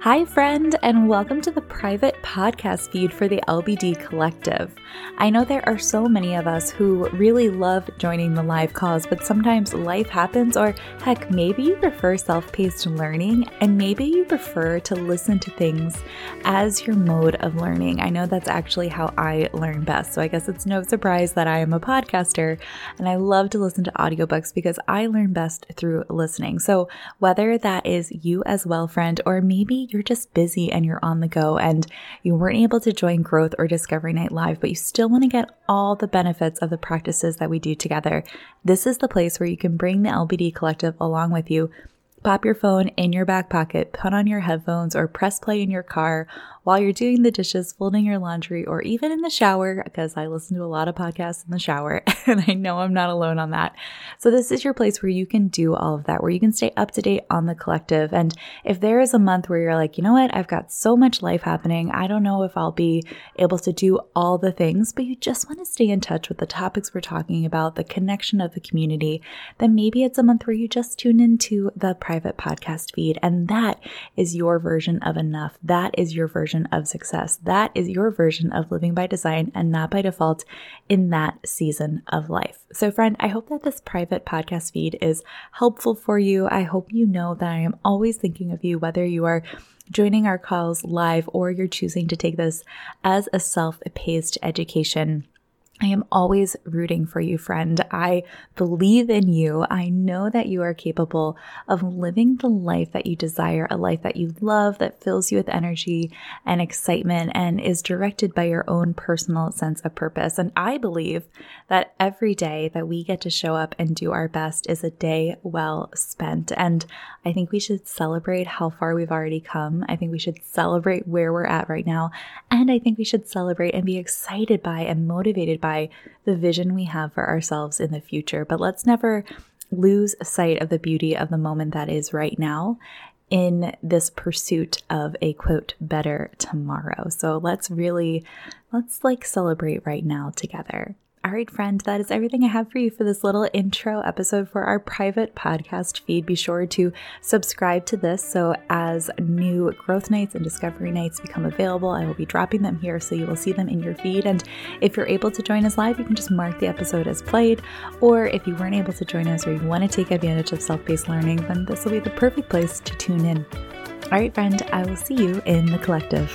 Hi, friend, and welcome to the private podcast feed for the LBD Collective. I know there are so many of us who really love joining the live calls, but sometimes life happens, or heck, maybe you prefer self paced learning, and maybe you prefer to listen to things as your mode of learning. I know that's actually how I learn best, so I guess it's no surprise that I am a podcaster and I love to listen to audiobooks because I learn best through listening. So, whether that is you as well, friend, or maybe you're just busy and you're on the go and you weren't able to join Growth or Discovery Night Live, but you still want to get all the benefits of the practices that we do together, this is the place where you can bring the LBD Collective along with you Pop your phone in your back pocket, put on your headphones, or press play in your car while you're doing the dishes, folding your laundry, or even in the shower, because I listen to a lot of podcasts in the shower and I know I'm not alone on that. So, this is your place where you can do all of that, where you can stay up to date on the collective. And if there is a month where you're like, you know what, I've got so much life happening, I don't know if I'll be able to do all the things, but you just want to stay in touch with the topics we're talking about, the connection of the community, then maybe it's a month where you just tune into the private podcast feed. And that is your version of enough. That is your version of success. That is your version of living by design and not by default in that season of life. So, friend, I hope that this private podcast feed is helpful for you. I hope you know that I am always thinking of you, whether you are joining our calls live or you're choosing to take this as a self paced education I am always rooting for you, friend. I believe in you. I know that you are capable of living the life that you desire, a life that you love, that fills you with energy and excitement and is directed by your own personal sense of purpose. And I believe that every day that we get to show up and do our best is a day well spent. And I think we should celebrate how far we've already come. I think we should celebrate where we're at right now. And I think we should celebrate and be excited by and motivated by by the vision we have for ourselves in the future. But let's never lose sight of the beauty of the moment that is right now in this pursuit of a quote better tomorrow. So let's really let's like celebrate right now together. All right, friend, that is everything I have for you for this little intro episode for our private podcast feed. Be sure to subscribe to this so as new growth nights and discovery nights become available, I will be dropping them here so you will see them in your feed. And if you're able to join us live, you can just mark the episode as played. Or if you weren't able to join us or you want to take advantage of self paced learning, then this will be the perfect place to tune in. All right, friend, I will see you in the collective.